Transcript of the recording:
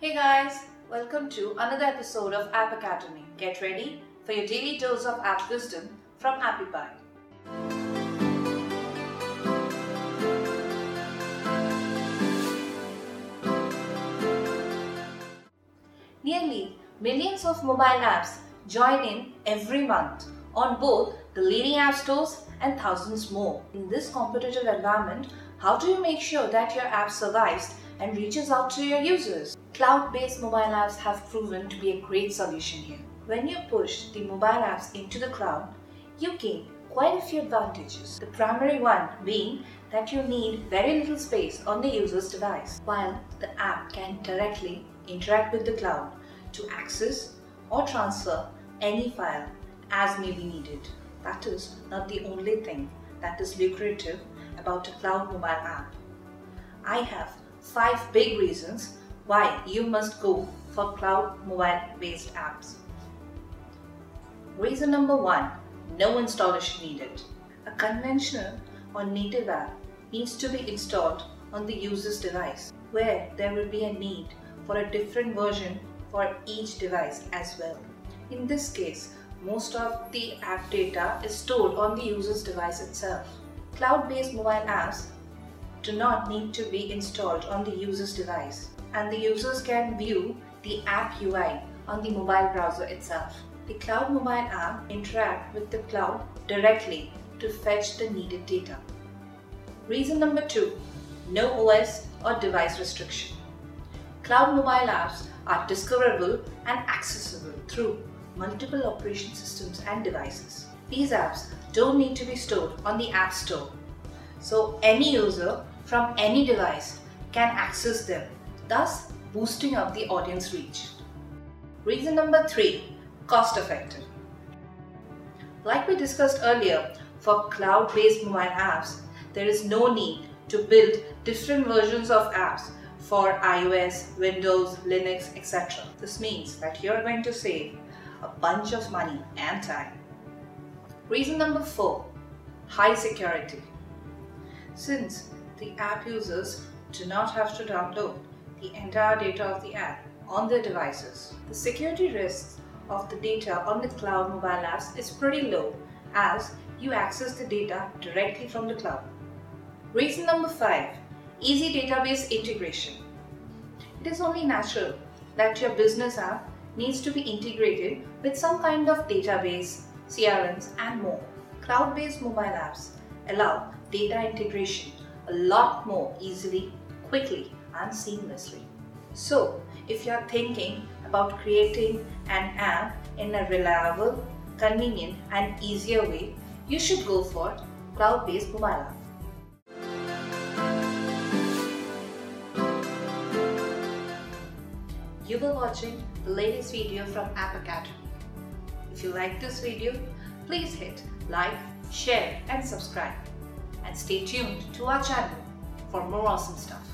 Hey guys, welcome to another episode of App Academy. Get ready for your daily dose of app wisdom from Appy Pie. Nearly millions of mobile apps join in every month on both the leading app stores and thousands more. In this competitive environment, how do you make sure that your app survives and reaches out to your users? Cloud based mobile apps have proven to be a great solution here. When you push the mobile apps into the cloud, you gain quite a few advantages. The primary one being that you need very little space on the user's device, while the app can directly interact with the cloud to access or transfer any file as may be needed. That is not the only thing that is lucrative about a cloud mobile app. I have five big reasons why you must go for cloud mobile based apps. Reason number one no installation needed. A conventional or native app needs to be installed on the user's device, where there will be a need for a different version for each device as well. In this case, most of the app data is stored on the user's device itself. Cloud based mobile apps do not need to be installed on the user's device, and the users can view the app UI on the mobile browser itself. The Cloud Mobile app interact with the cloud directly to fetch the needed data. Reason number 2. No OS or device restriction. Cloud mobile apps are discoverable and accessible through multiple operation systems and devices. These apps don't need to be stored on the App Store, so any user from any device can access them, thus boosting up the audience reach. Reason number 3 Cost effective. Like we discussed earlier, for cloud based mobile apps, there is no need to build different versions of apps for iOS, Windows, Linux, etc. This means that you're going to save a bunch of money and time. Reason number four high security. Since the app users do not have to download the entire data of the app on their devices, the security risks of the data on the cloud mobile apps is pretty low as you access the data directly from the cloud. Reason number five easy database integration. It is only natural that your business app needs to be integrated with some kind of database, CRMs, and more. Cloud based mobile apps allow data integration a lot more easily, quickly, seamlessly. So, if you are thinking about creating an app in a reliable, convenient, and easier way, you should go for cloud based mobile app. You were watching the latest video from App Academy. If you like this video, please hit like, share and subscribe. And stay tuned to our channel for more awesome stuff.